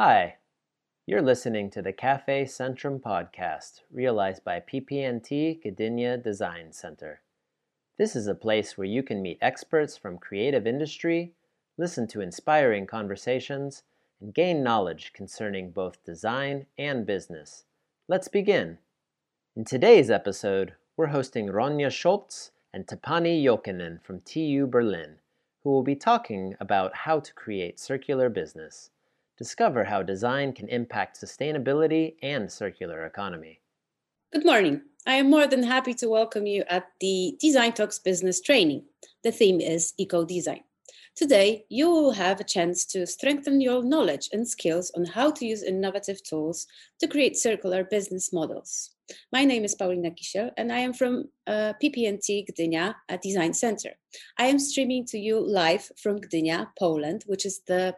Hi, you're listening to the Cafe Centrum podcast, realized by PPNT Gdynia Design Center. This is a place where you can meet experts from creative industry, listen to inspiring conversations, and gain knowledge concerning both design and business. Let's begin. In today's episode, we're hosting Ronja Scholz and Tapani Jokinen from TU Berlin, who will be talking about how to create circular business. Discover how design can impact sustainability and circular economy. Good morning. I am more than happy to welcome you at the Design Talks Business Training. The theme is Eco Design. Today, you will have a chance to strengthen your knowledge and skills on how to use innovative tools to create circular business models. My name is Paulina Kisiel, and I am from uh, PPNT Gdynia Design Center. I am streaming to you live from Gdynia, Poland, which is the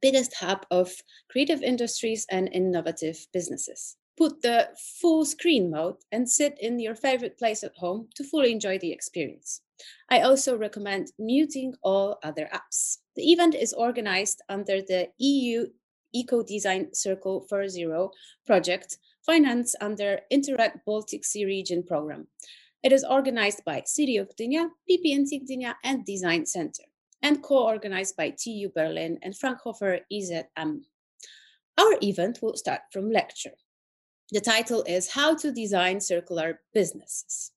biggest hub of creative industries and innovative businesses. Put the full screen mode and sit in your favorite place at home to fully enjoy the experience. I also recommend muting all other apps. The event is organized under the EU Eco Design Circle for Zero project, financed under Interreg Baltic Sea Region program. It is organized by City of Gdynia, PPNT Gdynia, and Design Center and co-organized by TU Berlin and Fraunhofer IZM. Our event will start from lecture. The title is How to Design Circular Businesses.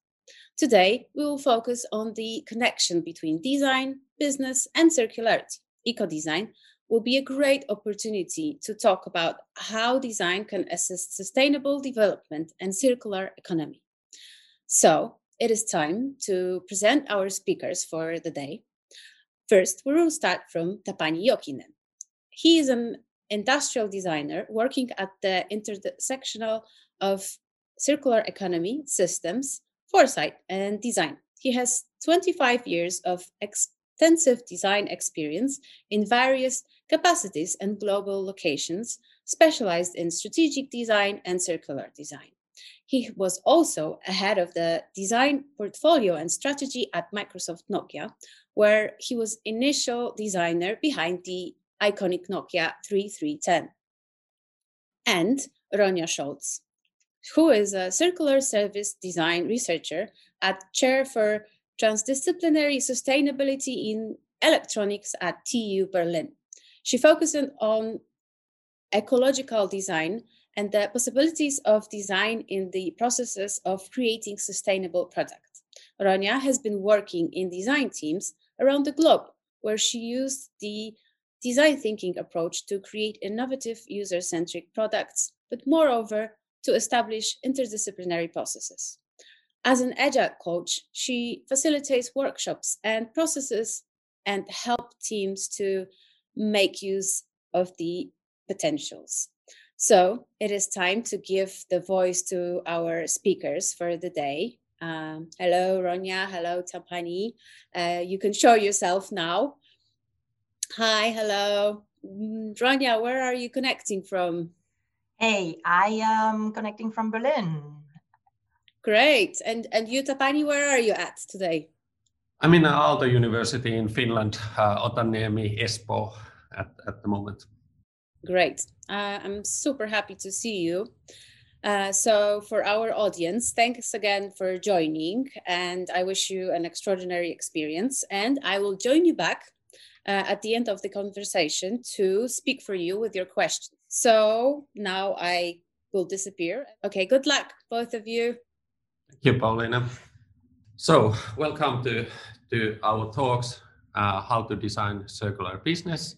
Today, we will focus on the connection between design, business, and circularity. Eco-design will be a great opportunity to talk about how design can assist sustainable development and circular economy. So, it is time to present our speakers for the day. First, we will start from Tapani Jokinen. He is an industrial designer working at the intersectional of circular economy, systems, foresight, and design. He has 25 years of extensive design experience in various capacities and global locations, specialized in strategic design and circular design. He was also a head of the design portfolio and strategy at Microsoft Nokia, where he was initial designer behind the iconic Nokia 3310. And Ronja Scholz, who is a circular service design researcher at Chair for Transdisciplinary Sustainability in Electronics at TU Berlin. She focused on ecological design and the possibilities of design in the processes of creating sustainable products. Ronja has been working in design teams around the globe, where she used the design thinking approach to create innovative user centric products, but moreover, to establish interdisciplinary processes. As an agile coach, she facilitates workshops and processes and help teams to make use of the potentials. So it is time to give the voice to our speakers for the day. Um, hello, Ronja. Hello, Tapani. Uh, you can show yourself now. Hi, hello. Mm, Ronja, where are you connecting from? Hey, I am connecting from Berlin. Great. And and you, Tapani, where are you at today? I'm in Aalto University in Finland, uh, Otaniemi, Espoo at, at the moment. Great. Uh, I'm super happy to see you. Uh, so, for our audience, thanks again for joining, and I wish you an extraordinary experience. And I will join you back uh, at the end of the conversation to speak for you with your questions. So, now I will disappear. Okay, good luck, both of you. Thank you, Paulina. So, welcome to, to our talks uh, How to Design Circular Business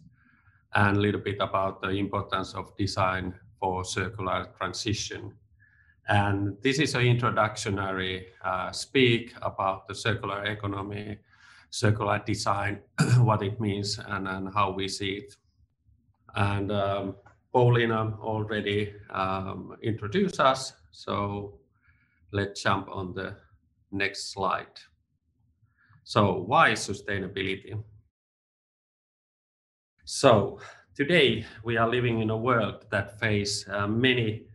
and a little bit about the importance of design for circular transition. And this is an introductory uh, speak about the circular economy, circular design, what it means, and, and how we see it. And um, Paulina already um, introduced us, so let's jump on the next slide. So, why sustainability? So, today we are living in a world that face uh, many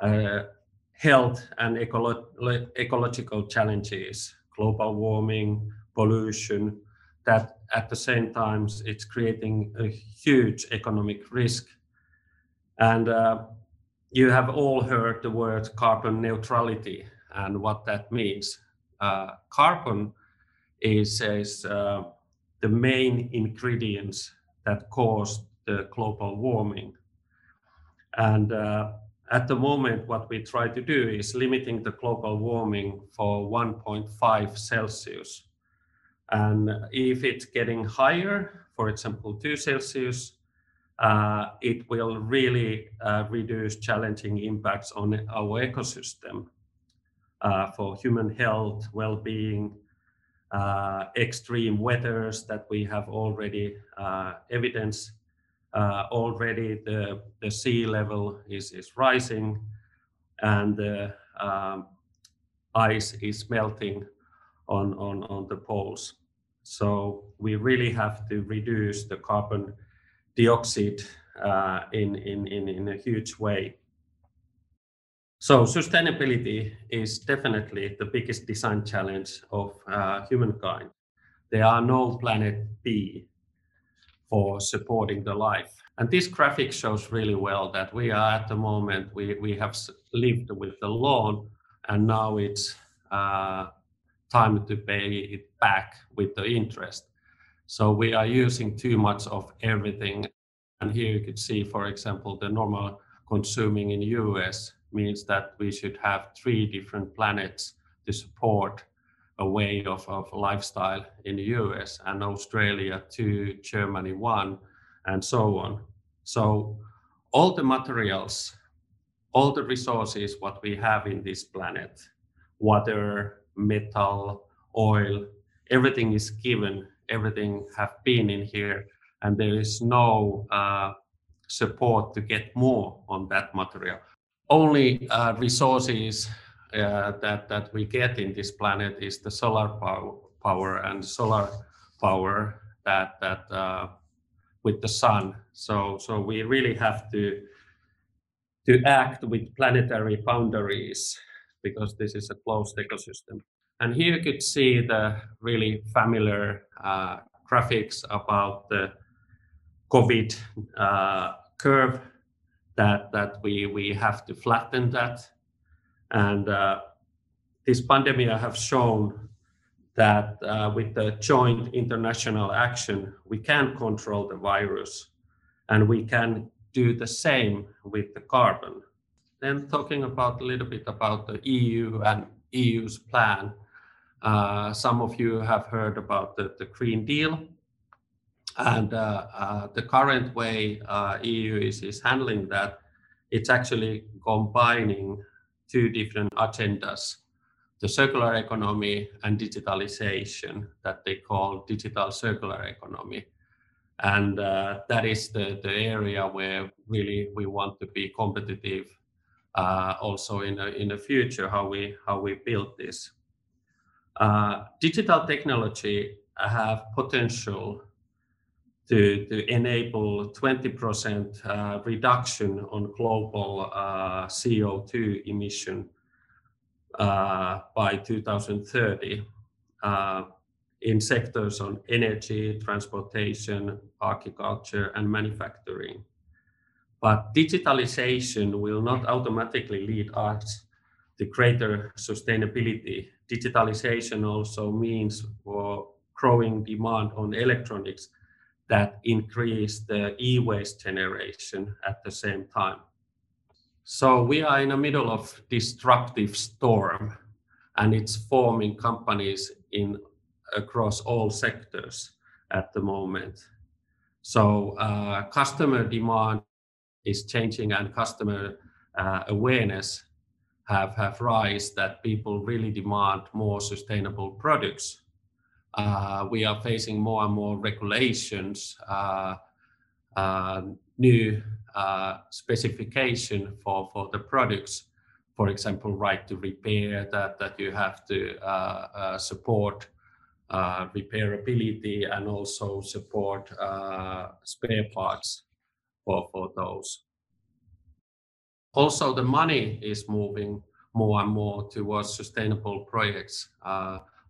uh, health and ecolo- ecological challenges, global warming, pollution, that at the same time it's creating a huge economic risk And uh, you have all heard the word carbon neutrality and what that means. Uh, carbon is, is uh, the main ingredients that caused the global warming. And uh, at the moment, what we try to do is limiting the global warming for 1.5 Celsius. And if it's getting higher, for example, 2 Celsius, uh, it will really uh, reduce challenging impacts on our ecosystem uh, for human health, well-being, extreme weathers that we have already uh, evidence uh, already the, the sea level is, is rising and the um, ice is melting on, on, on the poles. So we really have to reduce the carbon dioxide uh, in, in, in, in a huge way. So sustainability is definitely the biggest design challenge of uh, humankind. There are no planet B for supporting the life. And this graphic shows really well that we are at the moment, we, we have lived with the loan and now it's uh, time to pay it back with the interest. So we are using too much of everything. And here you could see, for example, the normal consuming in the US means that we should have three different planets to support a way of, of lifestyle in the US and Australia two, Germany one, and so on. So all the materials, all the resources what we have in this planet, water, metal, oil, everything is given, everything have been in here, and there is no uh, support to get more on that material. Only uh, resources uh, that that we get in this planet is the solar power, power and solar power that that uh, with the sun. So so we really have to to act with planetary boundaries because this is a closed ecosystem. And here you could see the really familiar uh, graphics about the COVID uh, curve that that we we have to flatten that and uh, this pandemic have shown that uh, with the joint international action, we can control the virus and we can do the same with the carbon. Then talking about a little bit about the EU and EU's plan. Uh, some of you have heard about the, the Green Deal. And uh, uh, the current way uh, EU is, is handling that, it's actually combining two different agendas the circular economy and digitalization that they call digital circular economy. And uh, that is the, the area where really we want to be competitive uh, also in the, in the future how we how we build this. Uh, digital technology have potential to, to enable 20% uh, reduction on global uh, CO2 emission uh, by 2030 uh, in sectors on energy, transportation, agriculture, and manufacturing. But digitalization will not automatically lead us to greater sustainability. Digitalization also means for growing demand on electronics that increase the e-waste generation at the same time. So we are in the middle of disruptive storm and it's forming companies in across all sectors at the moment. So uh, customer demand is changing and customer uh, awareness have, have rise that people really demand more sustainable products uh, we are facing more and more regulations, uh, uh, new uh, specification for, for the products. For example, right to repair that, that you have to uh, uh, support repairability and also support spare parts for, for those. Also, the money is moving more and more towards sustainable projects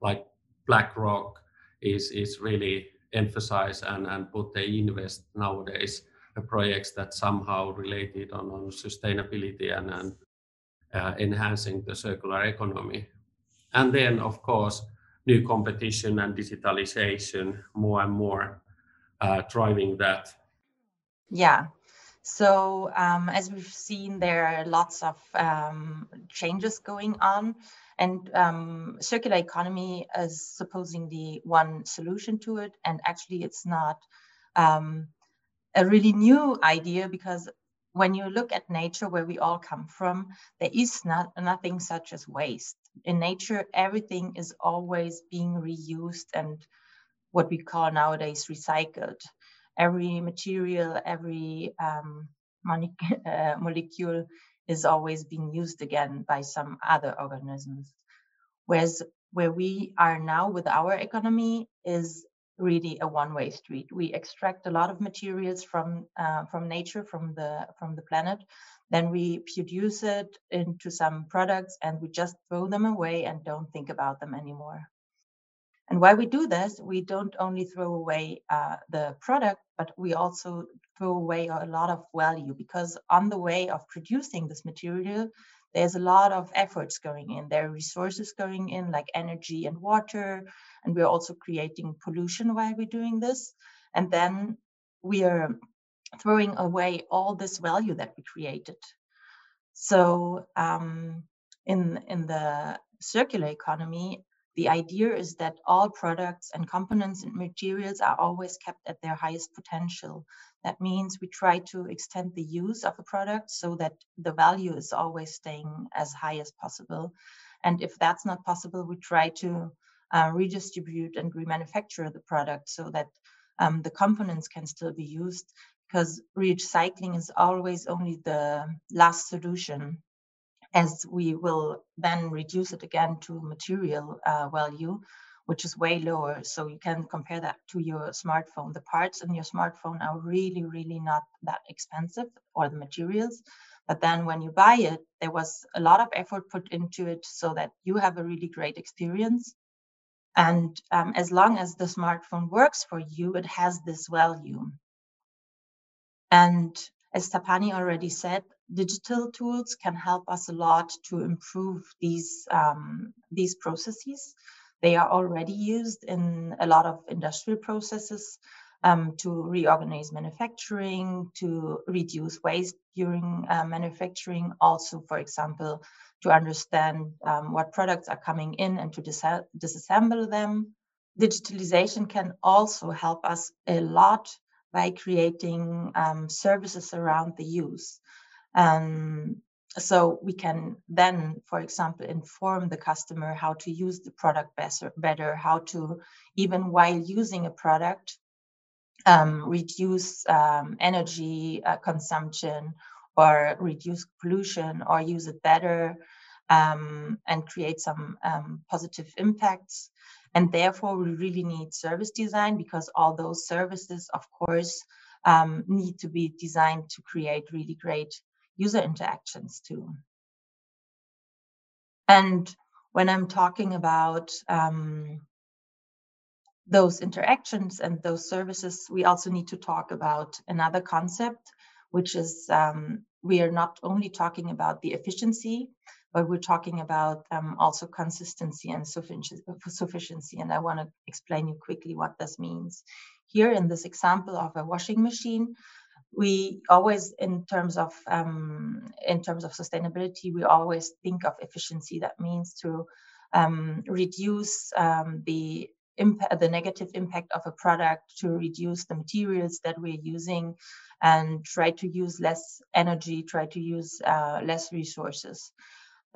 like BlackRock is is really emphasize and, and put they invest nowadays projects that somehow related on, on sustainability and, and uh, enhancing the circular economy. And then, of course, new competition and digitalization more and more uh, driving that. Yeah. So um, as we've seen, there are lots of um, changes going on, and um, circular economy is supposedly one solution to it. And actually, it's not um, a really new idea because when you look at nature, where we all come from, there is not nothing such as waste. In nature, everything is always being reused and what we call nowadays recycled. Every material, every um, uh, molecule is always being used again by some other organisms. Whereas where we are now with our economy is really a one-way street. We extract a lot of materials from uh, from nature, from the from the planet, then we produce it into some products, and we just throw them away and don't think about them anymore. And while we do this, we don't only throw away uh, the product, but we also throw away a lot of value because on the way of producing this material, there's a lot of efforts going in. There are resources going in, like energy and water, and we're also creating pollution while we're doing this. And then we are throwing away all this value that we created. So um, in in the circular economy, the idea is that all products and components and materials are always kept at their highest potential. That means we try to extend the use of a product so that the value is always staying as high as possible. And if that's not possible, we try to uh, redistribute and remanufacture the product so that um, the components can still be used because recycling is always only the last solution as we will then reduce it again to material uh, value which is way lower. So you can compare that to your smartphone. The parts in your smartphone are really really not that expensive or the materials. But then when you buy it there was a lot of effort put into it so that you have a really great experience. And um, as long as the smartphone works for you it has this value. And as Tapani already said, digital tools can help us a lot to improve these, um, these processes. They are already used in a lot of industrial processes um, to reorganize manufacturing, to reduce waste during uh, manufacturing, also, for example, to understand um, what products are coming in and to dis disassemble them. Digitalization can also help us a lot by creating um, services around the use. Um, so we can then, for example, inform the customer how to use the product better, better how to, even while using a product, um, reduce um, energy uh, consumption or reduce pollution or use it better um, and create some um, positive impacts. And therefore, we really need service design because all those services, of course, um, need to be designed to create really great user interactions too. And when I'm talking about um, those interactions and those services, we also need to talk about another concept, which is um, we are not only talking about the efficiency, but we're talking about um, also consistency and sufficiency. And I want to explain you quickly what this means. Here in this example of a washing machine, we always, in terms of um, in terms of sustainability, we always think of efficiency. That means to um, reduce um, the the negative impact of a product, to reduce the materials that we're using, and try to use less energy, try to use uh, less resources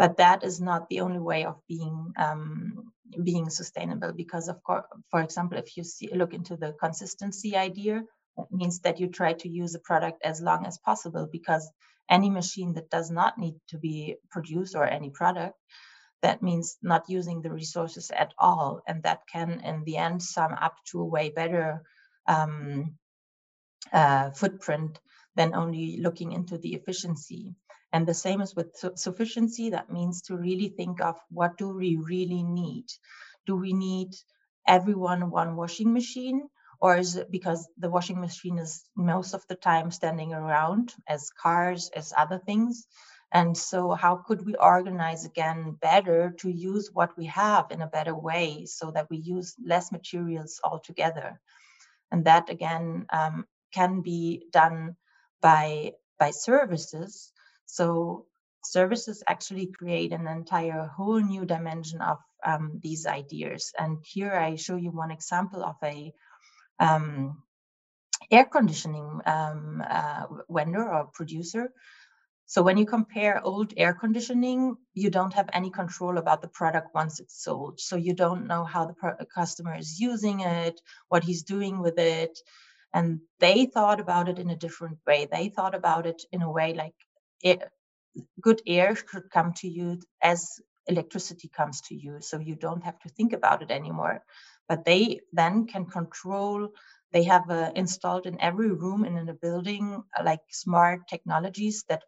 but that is not the only way of being um, being sustainable because of course for example if you see look into the consistency idea that means that you try to use a product as long as possible because any machine that does not need to be produced or any product that means not using the resources at all and that can in the end sum up to a way better um, uh, footprint than only looking into the efficiency and the same is with su sufficiency. That means to really think of what do we really need? Do we need everyone one washing machine? Or is it because the washing machine is most of the time standing around as cars, as other things? And so, how could we organize again better to use what we have in a better way so that we use less materials altogether? And that again um, can be done by by services. So services actually create an entire whole new dimension of um, these ideas. And here I show you one example of a um, air conditioning um, uh, vendor or producer. So when you compare old air conditioning, you don't have any control about the product once it's sold. So you don't know how the customer is using it, what he's doing with it. And they thought about it in a different way. They thought about it in a way like it, good air should come to you as electricity comes to you. So you don't have to think about it anymore. But they then can control, they have uh, installed in every room in a building uh, like smart technologies that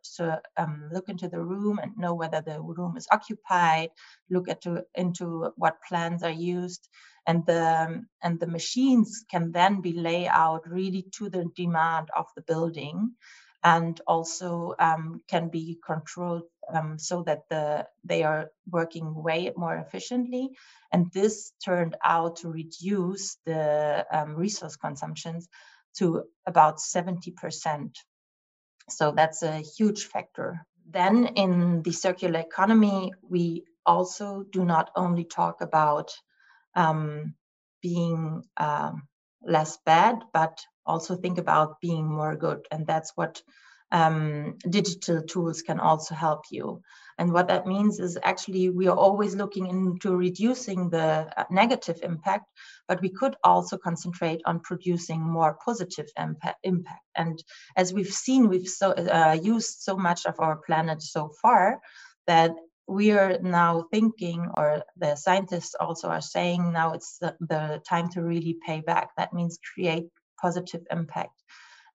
um, look into the room and know whether the room is occupied, look at to, into what plans are used. And the, um, and the machines can then be laid out really to the demand of the building and also um, can be controlled um, so that the they are working way more efficiently. And this turned out to reduce the um, resource consumptions to about 70%. So that's a huge factor. Then in the circular economy, we also do not only talk about um, being um, less bad, but also think about being more good. And that's what um, digital tools can also help you. And what that means is actually we are always looking into reducing the uh, negative impact, but we could also concentrate on producing more positive impact. impact. And as we've seen, we've so, uh, used so much of our planet so far that we are now thinking, or the scientists also are saying now it's the, the time to really pay back. That means create positive impact.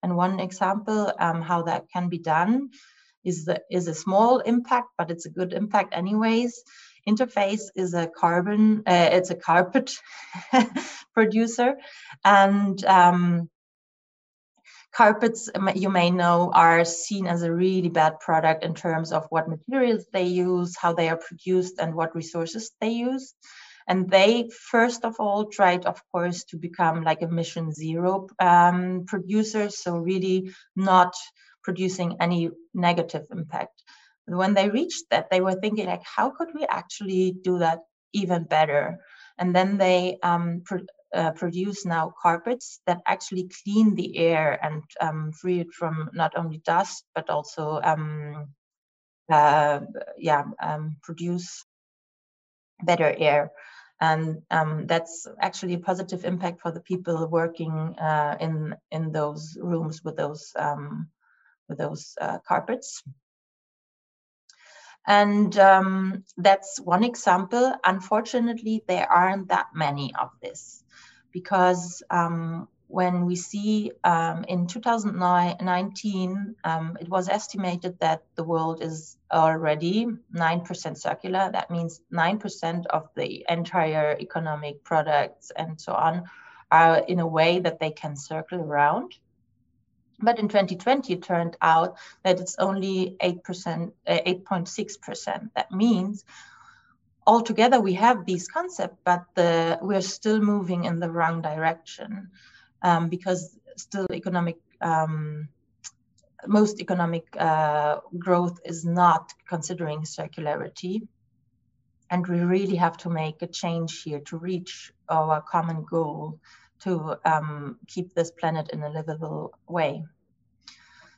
And one example um, how that can be done is, the, is a small impact, but it's a good impact anyways. Interface is a carbon, uh, it's a carpet producer. And um, carpets, um, you may know, are seen as a really bad product in terms of what materials they use, how they are produced, and what resources they use. And they, first of all, tried, of course, to become like a mission zero um, producer. So, really not producing any negative impact. When they reached that, they were thinking, like, how could we actually do that even better? And then they um, uh, produce now carpets that actually clean the air and um, free it from not only dust but also um, uh, yeah um, produce better air and um, that's actually a positive impact for the people working uh, in in those rooms with those um, with those uh, carpets. And um, that's one example. Unfortunately, there aren't that many of this because um, when we see um, in 2019, um, it was estimated that the world is already 9% circular. That means 9% of the entire economic products and so on are in a way that they can circle around. But in 2020, it turned out that it's only 8%, uh, 8.6%. That means altogether we have these concepts, but the, we're still moving in the wrong direction um, because still economic um, most economic uh, growth is not considering circularity and we really have to make a change here to reach our common goal to um, keep this planet in a livable way.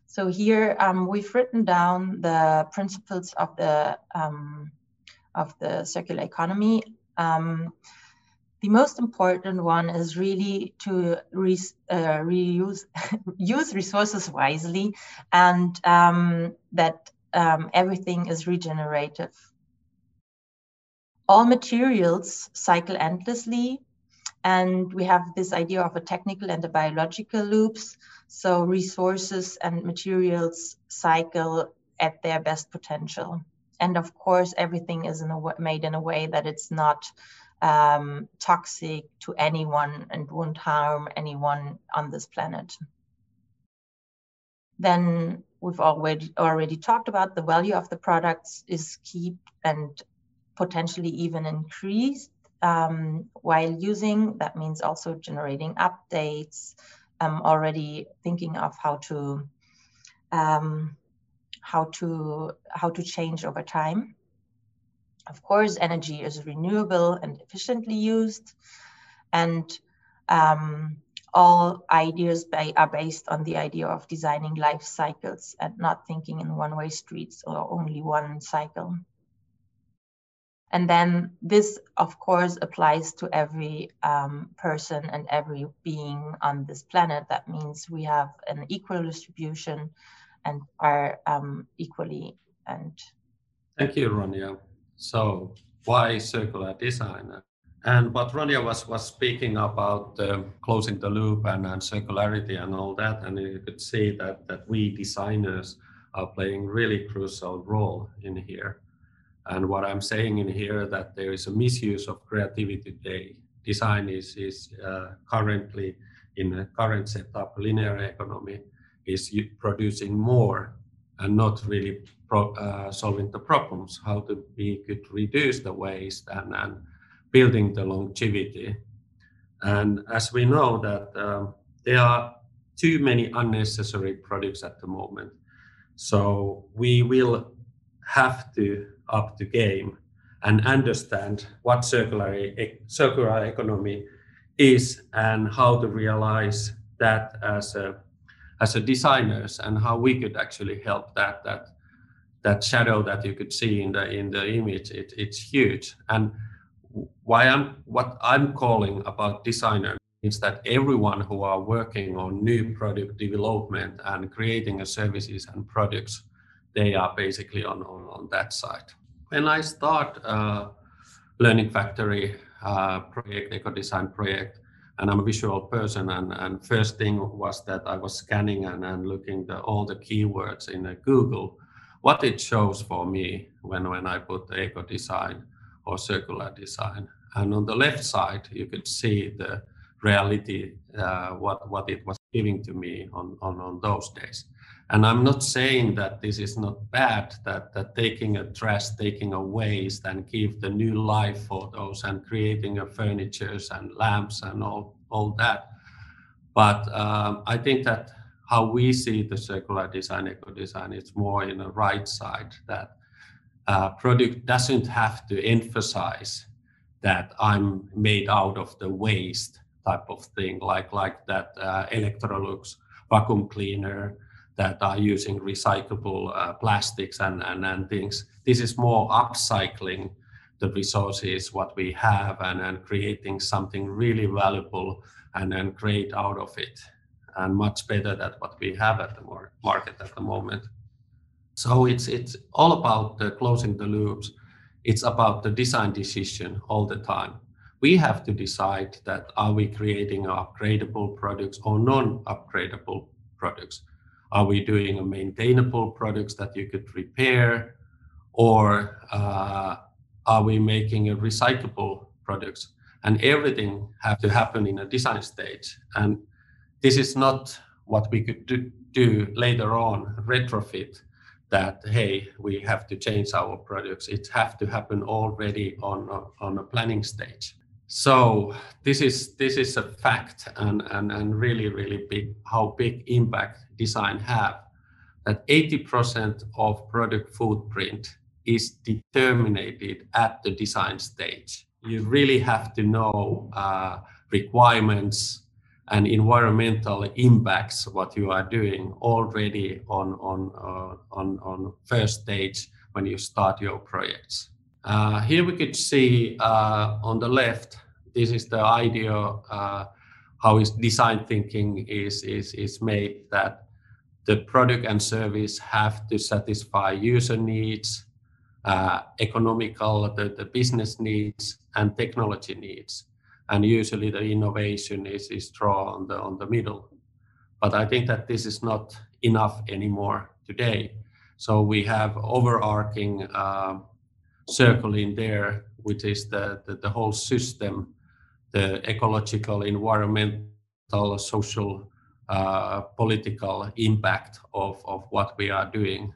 So here um, we've written down the principles of the um, of the circular economy. Um, the most important one is really to re, uh, reuse use resources wisely and um, that um, everything is regenerative. All materials cycle endlessly and we have this idea of a technical and a biological loops. So resources and materials cycle at their best potential. And of course, everything is in made in a way that it's not um, toxic to anyone and won't harm anyone on this planet. Then we've already already talked about the value of the products is keep and potentially even increased um, while using. That means also generating updates, um, already thinking of how to um, how to how to change over time. Of course, energy is renewable and efficiently used, and um, all ideas by, are based on the idea of designing life cycles and not thinking in one-way streets or only one cycle. And then this, of course, applies to every um, person and every being on this planet. That means we have an equal distribution and are um, equally and. Thank you, Ronja. So why circular design? And what Ronja was, was speaking about uh, closing the loop and, and circularity and all that, and you could see that, that we designers are playing really crucial role in here. And what I'm saying in here that there is a misuse of creativity today. Design is, is uh, currently in a current setup, linear economy is producing more and not really pro, uh, solving the problems, how to we could reduce the waste and, and building the longevity. And as we know that um, there are too many unnecessary products at the moment. So we will have to up the game and understand what circular, circular economy is and how to realize that as a as a designers and how we could actually help that that that shadow that you could see in the in the image it, it's huge. And why i'm what i'm calling about designer is that everyone who are working on new product development and creating services and products they are basically on on, on that side. When i start uh, learning factory uh, project eco design project and I'm a visual person. And, and first thing was that I was scanning and, and looking the, all the keywords in Google, what it shows for me when, when I put eco design or circular design. And on the left side, you could see the reality, uh, what, what it was giving to me on, on, on those days. And I'm not saying that this is not bad, that, that taking a trash, taking a waste and give the new life for those and creating a furnitures and lamps and all, all that. But um, I think that how we see the circular design, eco design, it's more in the right side that uh, product doesn't have to emphasize that I'm made out of the waste type of thing, like like that uh, Electrolux vacuum cleaner that are using recyclable uh, plastics and, and, and things. This is more upcycling the resources what we have and, and creating something really valuable and then create out of it and much better than what we have at the market at the moment. So it's it's all about the closing the loops. It's about the design decision all the time. We have to decide that are we creating upgradable products or non-upgradable products. Are we doing a maintainable products that you could repair, or uh, are we making a recyclable products? And everything have to happen in a design stage. And this is not what we could do, do later on, retrofit that hey we have to change our products it have to happen already on a, on a planning stage so this is this is a fact and, and and really really big how big impact design have that 80% of product footprint is determined at the design stage. You really have to know uh, requirements and environmental impacts what you are doing already on on uh, on on first stage when you start your projects uh, here we could see uh, on the left, this is the idea uh, how is design thinking is, is, is made that the product and service have to satisfy user needs, uh, economical, the, the business needs, and technology needs. And usually the innovation is, is drawn on the, on the middle. But I think that this is not enough anymore today. So we have overarching um, circle in there, which is the, the, the whole system, the ecological, environmental, social, uh, political impact of, of what we are doing.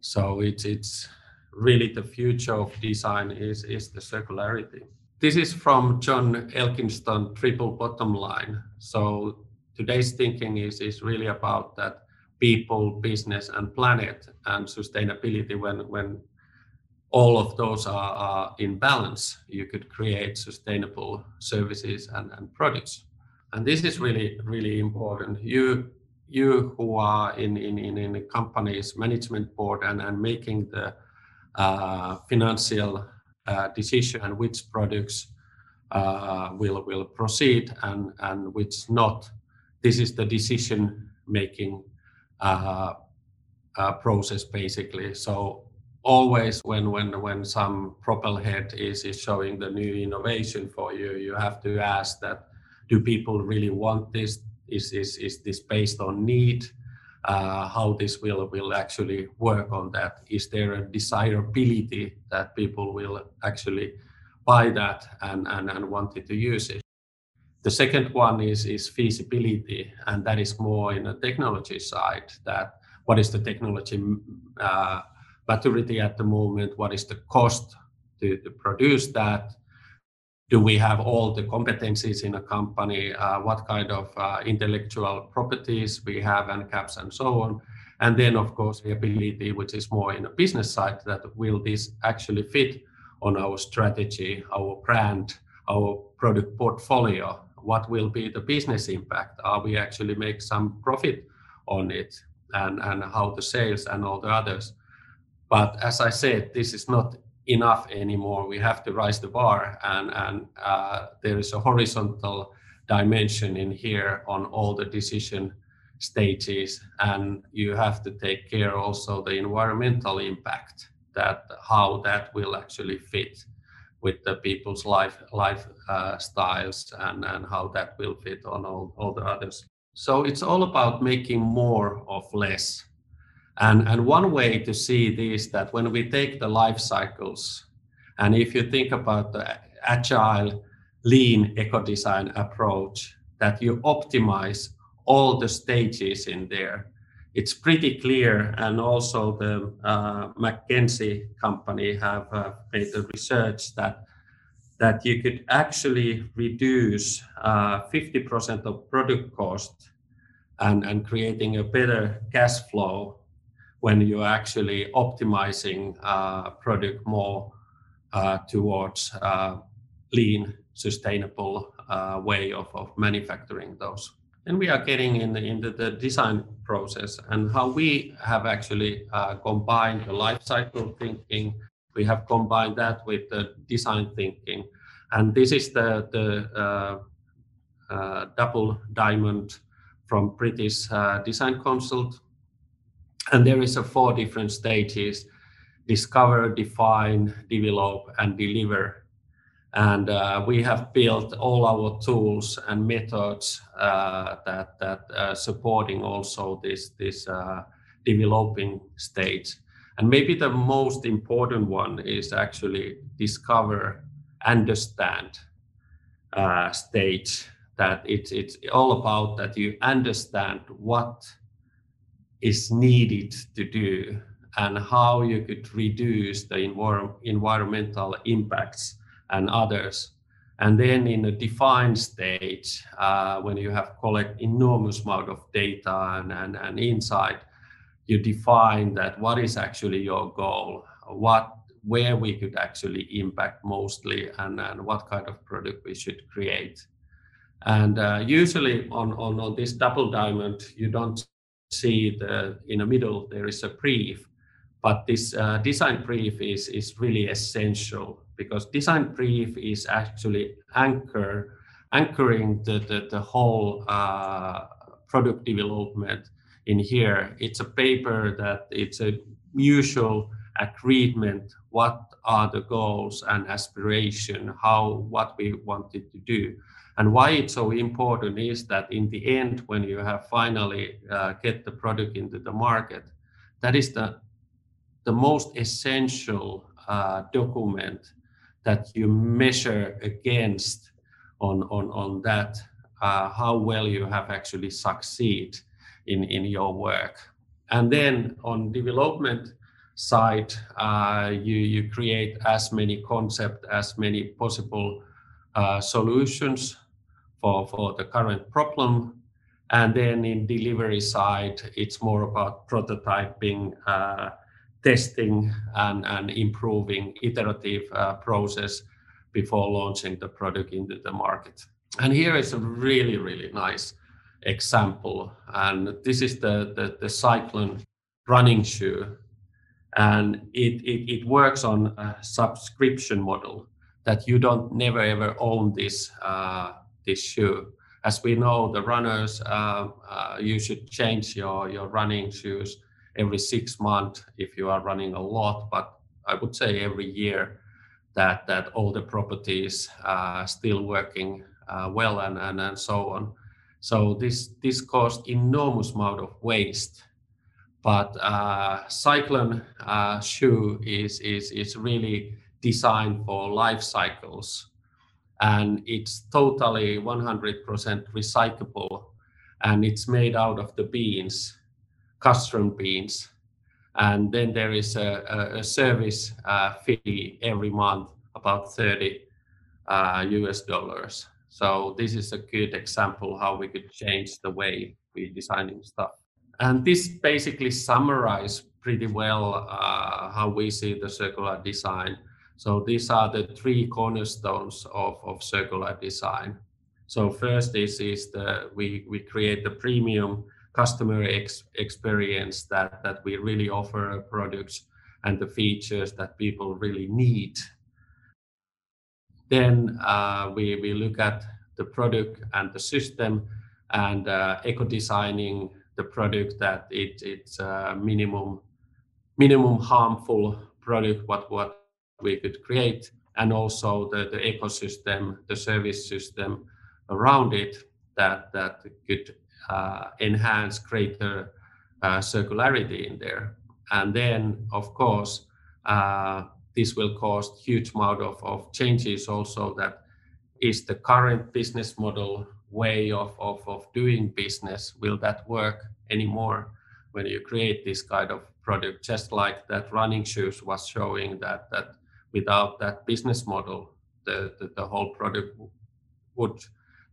So it's it's really the future of design is, is the circularity. This is from John Elkington triple bottom line. So today's thinking is, is really about that people, business, and planet and sustainability. When when all of those are, are in balance, you could create sustainable services and, and products. And this is really, really important. You you who are in in, in, in company's management board and, and making the uh, financial uh, decision which products uh, will will proceed and and which not. This is the decision making uh, uh, process basically. So always when when when some propelhead is is showing the new innovation for you, you have to ask that: Do people really want this? Is is is this based on need? Uh, how this will will actually work on that? Is there a desirability that people will actually buy that and and, and wanted to use it? The second one is, is feasibility, and that is more in the technology side. That what is the technology uh, maturity at the moment? What is the cost to, to produce that? Do we have all the competencies in a company? Uh, what kind of uh, intellectual properties we have, and caps, and so on? And then, of course, the ability, which is more in a business side, that will this actually fit on our strategy, our brand, our product portfolio, what will be the business impact? Are we actually make some profit on it and, and how the sales and all the others? But as I said, this is not enough anymore. We have to rise the bar and, and uh, there is a horizontal dimension in here on all the decision stages and you have to take care also the environmental impact that how that will actually fit with the people's life life uh, styles and, and how that will fit on all, all the others. So it's all about making more of less. And, and one way to see this that when we take the life cycles, and if you think about the agile, lean eco design approach, that you optimize all the stages in there, it's pretty clear. And also the uh, McKinsey company have uh, made the research that that you could actually reduce uh, 50% of product cost and, and creating a better cash flow when you're actually optimizing uh, product more uh, towards uh, lean, sustainable way of, manufacturing those. And we are getting in the, into the design process and how we have actually combined the life cycle thinking we have combined that with the design thinking. And this is the, the uh, double diamond from British uh, Design Council. And there is a four different stages, discover, define, develop, and deliver. And uh, we have built all our tools and methods uh, that, that supporting also this, this developing stage and maybe the most important one is actually discover, understand uh, stage that it's it's all about that you understand what is needed to do and how you could reduce the envir- environmental impacts and others. And then in a defined stage, uh, when you have collect enormous amount of data and, and, and insight, you define that what is actually your goal, what where we could actually impact mostly, and, and what kind of product we should create. And uh, usually on, on, on this double diamond, you don't see the in the middle there is a brief, but this uh, design brief is is really essential because design brief is actually anchor anchoring the the, the whole uh, product development in here. It's a paper that it's a mutual agreement what are the goals and aspiration how what we wanted to do and why it's so important is that in the end when you have finally uh, get the product into the market that is the the most essential uh, document that you measure against on on on that uh, how well you have actually succeed in in your work. And then on development side uh, you you create as many concept as many possible uh, solutions for for the current problem and then in delivery side it's more about prototyping uh, testing and, and improving iterative uh, process before launching the product into the market. And here is a really, really nice example. And this is the, the, the Cyclon running shoe. And it, it, it works on a subscription model that you don't never ever own this, uh, this shoe. As we know, the runners, uh, uh you should change your, your running shoes every six months if you are running a lot, but I would say every year that that all the properties are still working uh, well and, and and so on. So this this caused enormous amount of waste. But uh, Cyclon uh, shoe is is is really designed for life cycles, and it's totally 100% recyclable, and it's made out of the beans castor beans. And then there is a, a, a service uh, fee every month, about 30 uh, US dollars. So this is a good example how we could change the way we designing stuff. And this basically summarizes pretty well uh, how we see the circular design. So these are the three cornerstones of, of circular design. So first is, is the we, we create the premium customer ex- experience that that we really offer products and the features that people really need. Then uh, we we look at the product and the system and uh, eco designing the product that it it's a minimum minimum harmful product what what we could create and also the, the ecosystem the service system around it that that could uh, enhance greater uh, circularity in there. And then, of course, uh, this will cause huge amount of, of changes also that is the current business model way of, of, of doing business will that work anymore when you create this kind of product just like that running shoes was showing that that without that business model the, the, the whole product would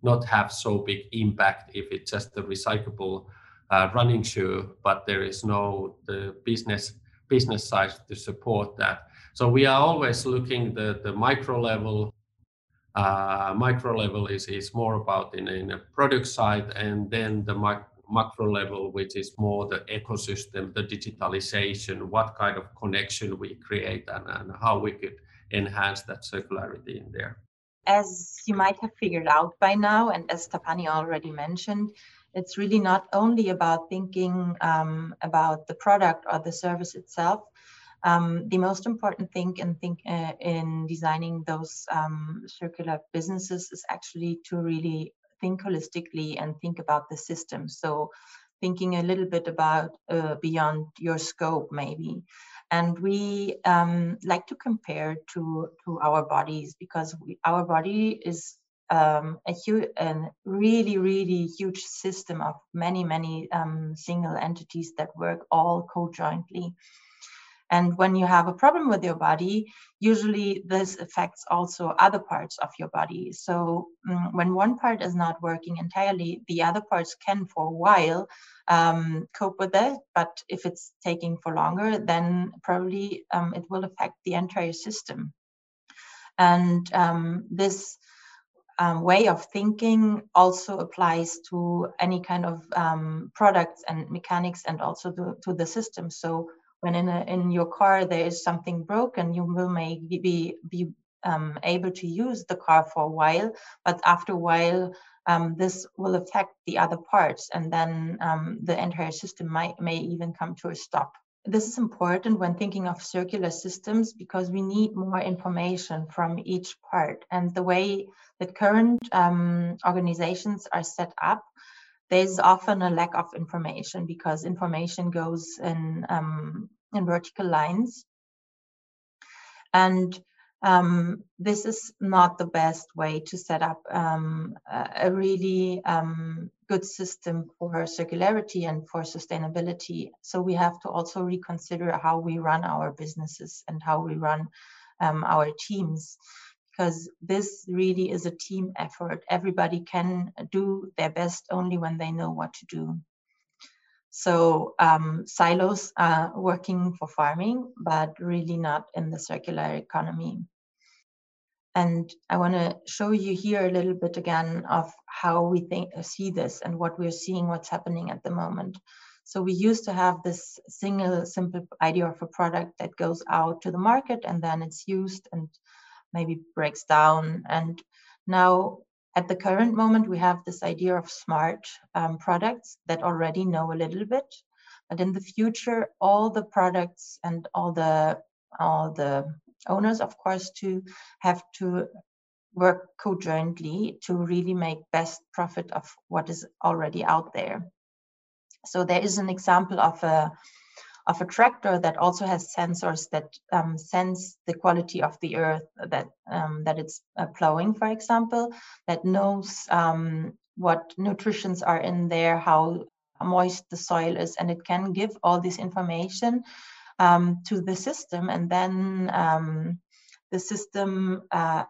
not have so big impact if it's just a recyclable uh, running shoe, but there is no the business business side to support that. So we are always looking the the micro level. Uh, micro level is is more about in, in a product side, and then the mic- macro level, which is more the ecosystem, the digitalization, what kind of connection we create, and, and how we could enhance that circularity in there as you might have figured out by now, and as Tapani already mentioned, it's really not only about thinking um, about the product or the service itself. Um, the most important thing in think uh, in designing those um, circular businesses is actually to really think holistically and think about the system. So thinking a little bit about uh, beyond your scope, maybe and we um, like to compare to to our bodies because we, our body is um, a huge and really really huge system of many many um, single entities that work all co-jointly and when you have a problem with your body, usually this affects also other parts of your body. So um, when one part is not working entirely, the other parts can for a while um, cope with it. But if it's taking for longer, then probably um, it will affect the entire system. And um, this um, way of thinking also applies to any kind of um, products and mechanics and also to, to the system. So when in, a, in your car there is something broken, you will maybe be, be um, able to use the car for a while, but after a while, um, this will affect the other parts, and then um, the entire system might may even come to a stop. This is important when thinking of circular systems because we need more information from each part. And the way that current um, organizations are set up, there's often a lack of information because information goes in um, in vertical lines. And um, this is not the best way to set up um, a really um, good system for circularity and for sustainability. So we have to also reconsider how we run our businesses and how we run um, our teams, because this really is a team effort. Everybody can do their best only when they know what to do. So um, silos are working for farming, but really not in the circular economy. And I want to show you here a little bit again of how we think see this and what we're seeing, what's happening at the moment. So we used to have this single simple idea of a product that goes out to the market and then it's used and maybe breaks down. And now at the current moment, we have this idea of smart um, products that already know a little bit. But in the future, all the products and all the all the owners, of course, to have to work co-jointly to really make best profit of what is already out there. So there is an example of a of a tractor that also has sensors that um, sense the quality of the earth that um, that it's uh, plowing, for example, that knows um, what nutrients are in there, how moist the soil is, and it can give all this information um, to the system, and then um, the system uh,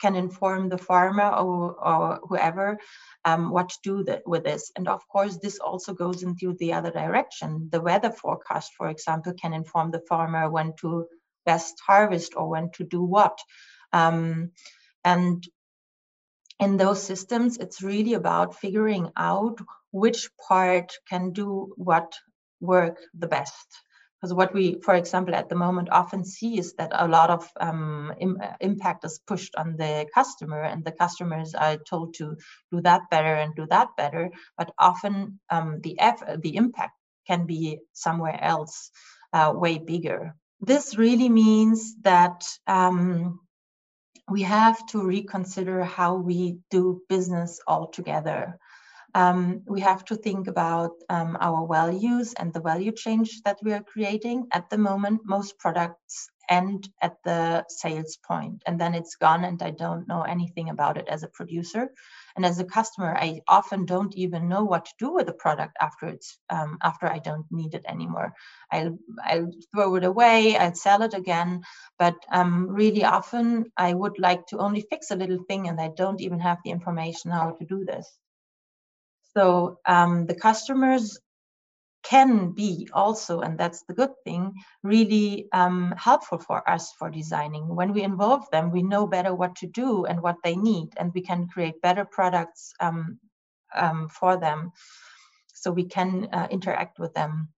can inform the farmer or, or whoever um, what to do with this. And of course, this also goes into the other direction. The weather forecast, for example, can inform the farmer when to best harvest or when to do what. Um, and in those systems, it's really about figuring out which part can do what work the best because what we, for example, at the moment often see is that a lot of um, Im impact is pushed on the customer, and the customers are told to do that better and do that better. But often um, the F, the impact can be somewhere else, uh, way bigger. This really means that um, we have to reconsider how we do business altogether um, we have to think about um, our values and the value change that we are creating. At the moment, most products end at the sales point and then it's gone and I don't know anything about it as a producer. And as a customer, I often don't even know what to do with the product after it's um, after I don't need it anymore. I'll I'll throw it away, I'll sell it again. But um, really often I would like to only fix a little thing and I don't even have the information how to do this. So um, the customers can be also, and that's the good thing, really um, helpful for us for designing. When we involve them, we know better what to do and what they need, and we can create better products um, um, for them so we can uh, interact with them.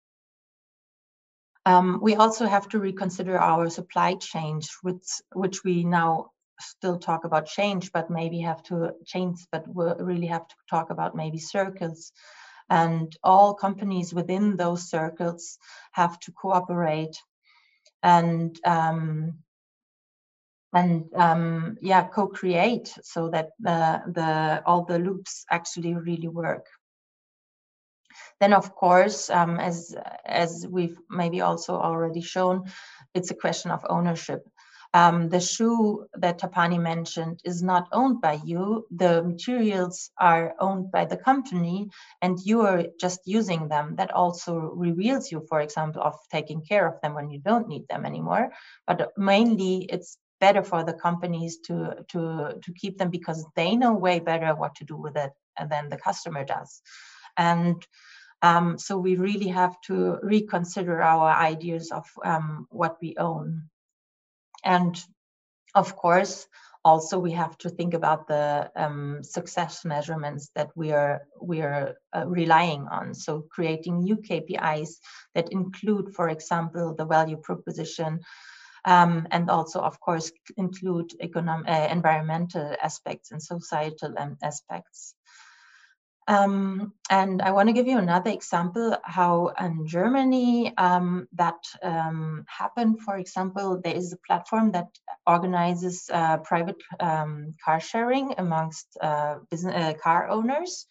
Um, we also have to reconsider our supply chains, which, which we now still talk about change, but maybe have to change, but we really have to talk about maybe circles. And all companies within those circles have to cooperate and um, and um, yeah, co-create so that the the all the loops actually really work. Then, of course, um, as as we've maybe also already shown, it's a question of ownership um, the shoe that Tapani mentioned is not owned by you. The materials are owned by the company and you are just using them. That also reveals you, for example, of taking care of them when you don't need them anymore. But mainly it's better for the companies to, to, to keep them because they know way better what to do with it than the customer does. And um, so we really have to reconsider our ideas of um, what we own. And of course, also we have to think about the um, success measurements that we are we are uh, relying on. So creating new KPIs that include, for example, the value proposition, um, and also, of course, include economic, uh, environmental aspects and societal um, aspects. Um, and I want to give you another example how in Germany um, that um, happened. For example, there is a platform that organizes uh, private um, car sharing amongst uh, business, uh, car owners.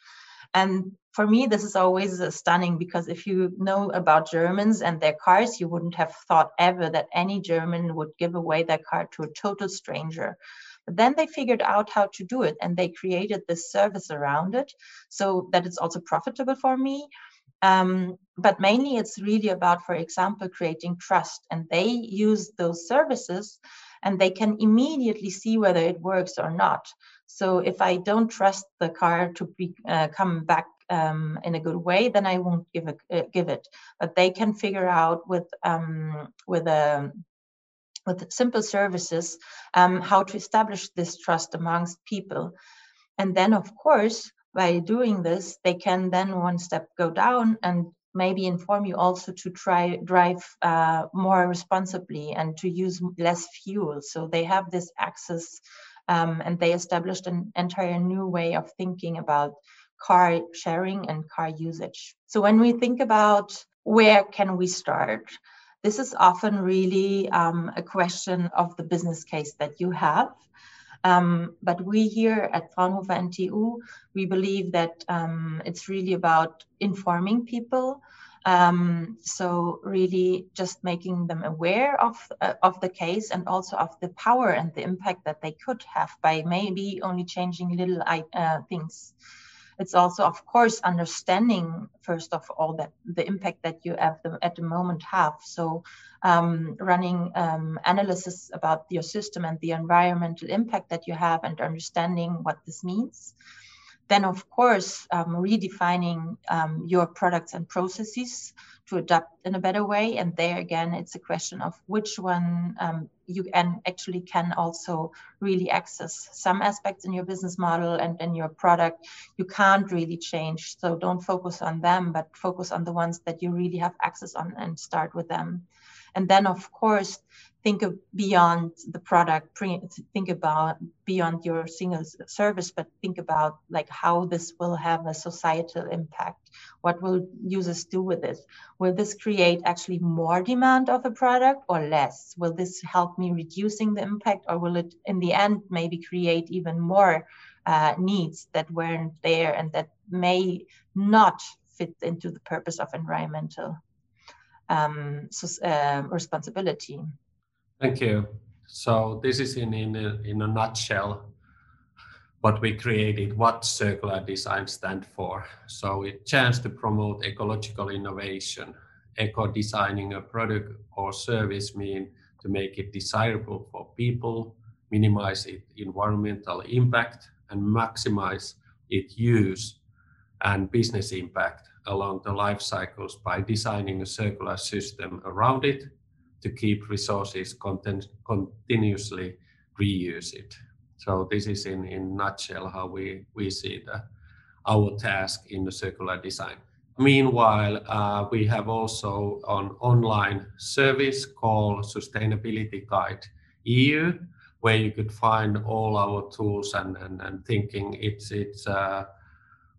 And for me, this is always uh, stunning because if you know about Germans and their cars, you wouldn't have thought ever that any German would give away their car to a total stranger. But then they figured out how to do it and they created this service around it so that it's also profitable for me. Um, but mainly it's really about, for example, creating trust. And they use those services and they can immediately see whether it works or not. So if I don't trust the car to be uh, come back um, in a good way, then I won't give it. Uh, give it. But they can figure out with um, with a um, with simple services um, how to establish this trust amongst people, and then of course by doing this they can then one step go down and maybe inform you also to try drive uh, more responsibly and to use less fuel. So they have this access um, and they established an entire new way of thinking about car sharing and car usage. So when we think about where can we start, this is often really um, a question of the business case that you have. Um, but we here at Fraunhofer NTU, we believe that um, it's really about informing people. Um, so really just making them aware of, uh, of the case and also of the power and the impact that they could have by maybe only changing little uh, things it's also of course understanding first of all that the impact that you have the, at the moment have. So um, running um, analysis about your system and the environmental impact that you have and understanding what this means. Then of course um, redefining um, your products and processes to adapt in a better way. And there again it's a question of which one um, you can actually can also really access some aspects in your business model and in your product. You can't really change so don't focus on them but focus on the ones that you really have access on and start with them and then of course think of beyond the product think about beyond your single service but think about like how this will have a societal impact. What will users do with this? Will this create actually more demand of a product or less? Will this help me reducing the impact or will it in the end maybe create even more uh, needs that weren't there and that may not fit into the purpose of environmental um, uh, responsibility Thank you. So this is in, in, a, in a nutshell what we created, what circular design stand for. So it chance to promote ecological innovation. Eco designing a product or service mean to make it desirable for people, minimize its environmental impact, and maximize its use and business impact along the life cycles by designing a circular system around it to keep resources content, continuously reuse it. So this is in in nutshell how we we see the our task in the circular design. Meanwhile, uh, we have also an online service called Sustainability Guide EU, where you could find all our tools and, and, and thinking. It's it's uh,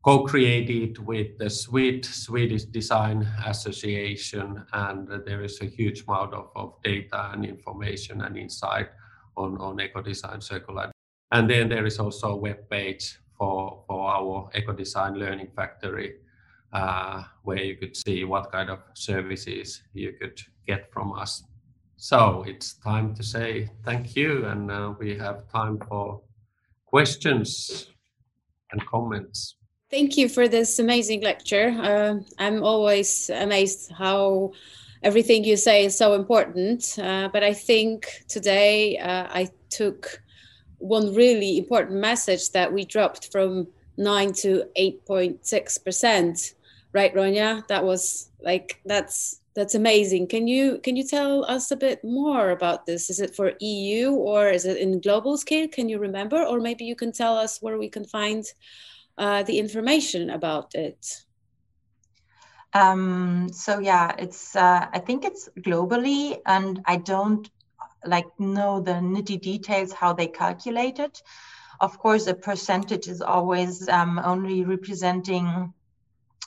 co-created with the SVID, Swedish Design Association, and there is a huge amount of, of data and information and insight on, on eco-design circular. And then there is also a web page for, for our eco-design learning factory, uh, where you could see what kind of services you could get from us. So it's time to say thank you, and uh, we have time for questions and comments. Thank you for this amazing lecture. Uh, I'm always amazed how everything you say is so important. Uh, but I think today uh, I took one really important message that we dropped from 9 to 8.6%. Right, Ronja? That was like, that's that's amazing. Can you can you tell us a bit more about this? Is it for EU or is it in global scale? Can you remember? Or maybe you can tell us where we can find uh, the information about it? Um, so yeah, it's uh, I think it's globally, and I don't like know the nitty details how they calculate it. Of course, a percentage is always um, only representing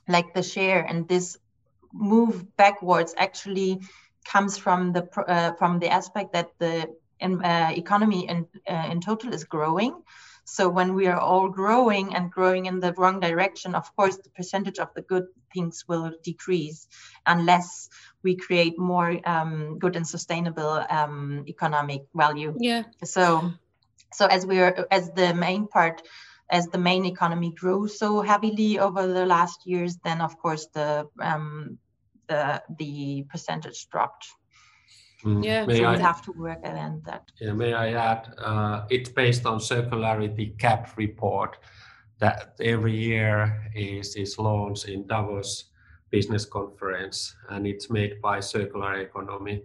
like the share, and this move backwards actually comes from the uh, from the aspect that the in, uh, economy in uh, in total is growing So when we are all growing and growing in the wrong direction, of course, the percentage of the good things will decrease unless we create more um, good and sustainable um, economic value. Yeah. So, so as we are as the main part as the main economy grew so heavily over the last years, then of course the um, the the percentage dropped. Mm. Yeah, may so I, we have to work around that. Yeah, may I add? Uh, it's based on circularity Gap report that every year is is launched in Davos business conference, and it's made by Circular Economy.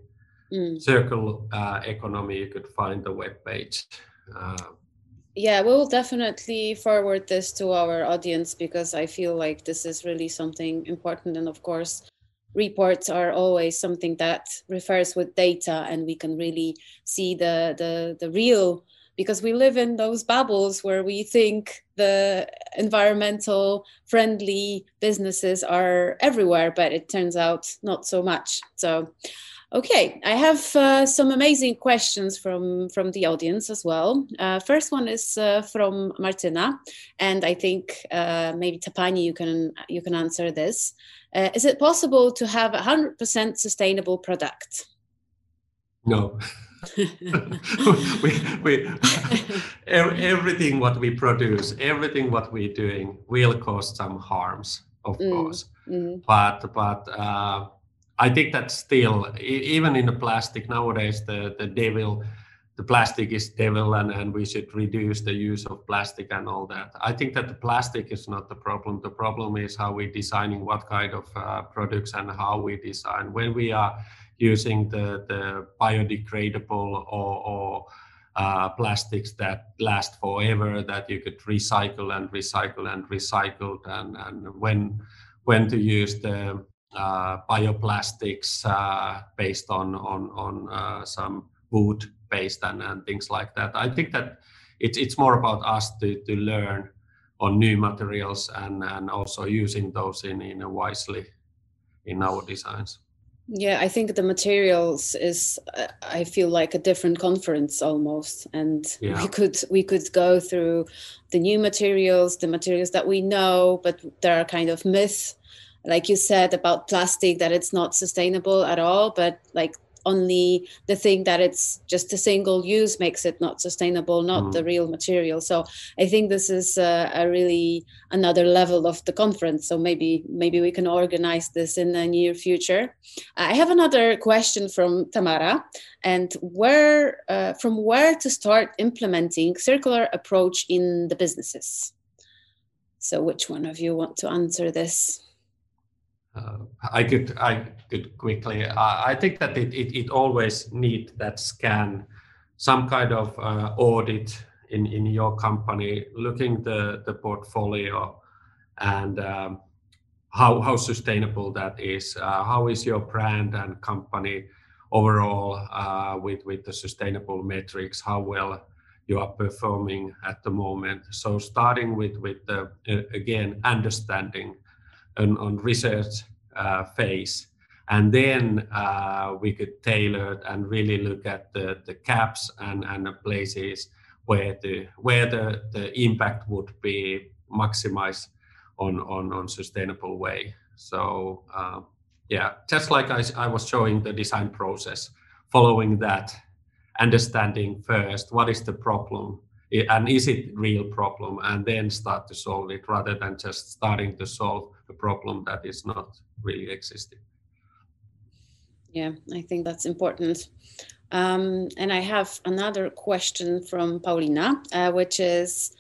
Mm. Circle uh, Economy, you could find the web page. Uh, yeah we'll definitely forward this to our audience because i feel like this is really something important and of course reports are always something that refers with data and we can really see the the, the real because we live in those bubbles where we think the environmental friendly businesses are everywhere but it turns out not so much. So Okay, I have uh, some amazing questions from from the audience as well. Uh, first one is uh, from Martina, and I think uh, maybe Tapani, you can you can answer this. Uh, is it possible to have a hundred percent sustainable product? No. we, we everything what we produce, everything what we're doing will cause some harms, of mm. course. Mm. But but uh, I think that still, even in the plastic nowadays, the, the devil, the plastic is devil, and, and we should reduce the use of plastic and all that. I think that the plastic is not the problem. The problem is how we're designing what kind of uh, products and how we design. When we are using the, the biodegradable or, or uh, plastics that last forever, that you could recycle and recycle and recycle, and, and when when to use the bioplastics uh, based on on on uh, some wood based and, and things like that. I think that it's it's more about us to to learn on new materials and and also using those in in a wisely in our designs. Yeah, I think the materials is I feel like a different conference almost, and yeah. we could we could go through the new materials, the materials that we know, but there are kind of myths like you said about plastic that it's not sustainable at all but like only the thing that it's just a single use makes it not sustainable not mm. the real material. So i think this is a, a, really another level of the conference. So maybe maybe we can organize this in the near future. I have another question from tamara. And where uh, from where to start implementing circular approach in the businesses? So which one of you want to answer this uh, I could I could quickly. I, I think that it, it, it always need that scan, some kind of uh, audit in in your company, looking the the portfolio, and um, how how sustainable that is. Uh, how is your brand and company overall uh, with with the sustainable metrics? How well you are performing at the moment? So starting with with the uh, again understanding on, on research uh, phase. And then uh, we could tailor and really look at the, the caps and, and the places where the where the, the impact would be maximized on, on, on sustainable way. So uh, yeah, just like I, I was showing the design process, following that, understanding first what is the problem and is it real problem and then start to solve it rather than just starting to solve a problem that is not really existing. Yeah i think that's important. Um, and i have another question from paulina uh, which is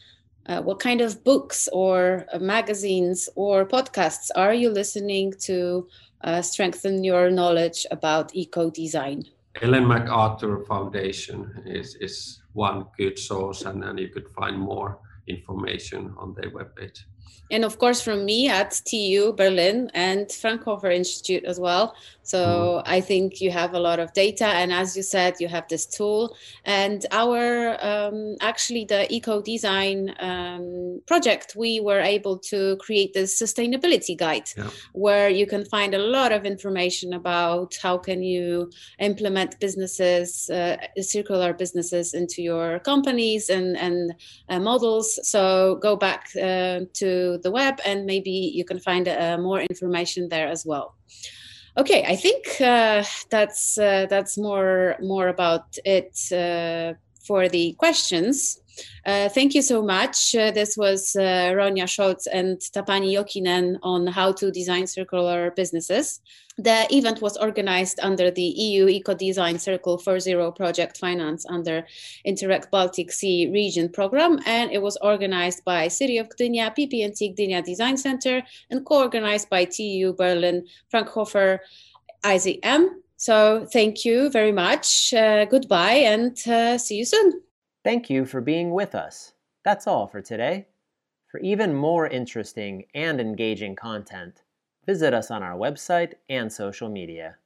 uh, what kind of books or uh, magazines or podcasts are you listening to uh, strengthen your knowledge about eco design ellen macarthur foundation is, is one good source, and then you could find more information on their webpage. And of course from me at TU Berlin and Fraunhofer Institute as well. So mm. I think you have a lot of data, and as you said, you have this tool. And our um, actually the eco design um, project, we were able to create this sustainability guide, yeah. where you can find a lot of information about how can you implement businesses, uh, circular businesses into your companies and and uh, models. So go back uh, to the web, and maybe you can find uh, more information there as well. Okay, I think uh, that's uh, that's more more about it uh, for the questions. Uh, thank you so much. Uh, this was uh, Ronja Scholz and Tapani Jokinen on how to design circular businesses. The event was organized under the EU Eco Design Circle for Zero project finance under Interreg Baltic Sea Region program, and it was organized by City of Gdynia, PPNT Gdynia Design Center, and co-organized by TU Berlin, Fraunhofer, IZM. So thank you very much. Uh, goodbye, and uh, see you soon. Thank you for being with us. That's all for today. For even more interesting and engaging content, visit us on our website and social media.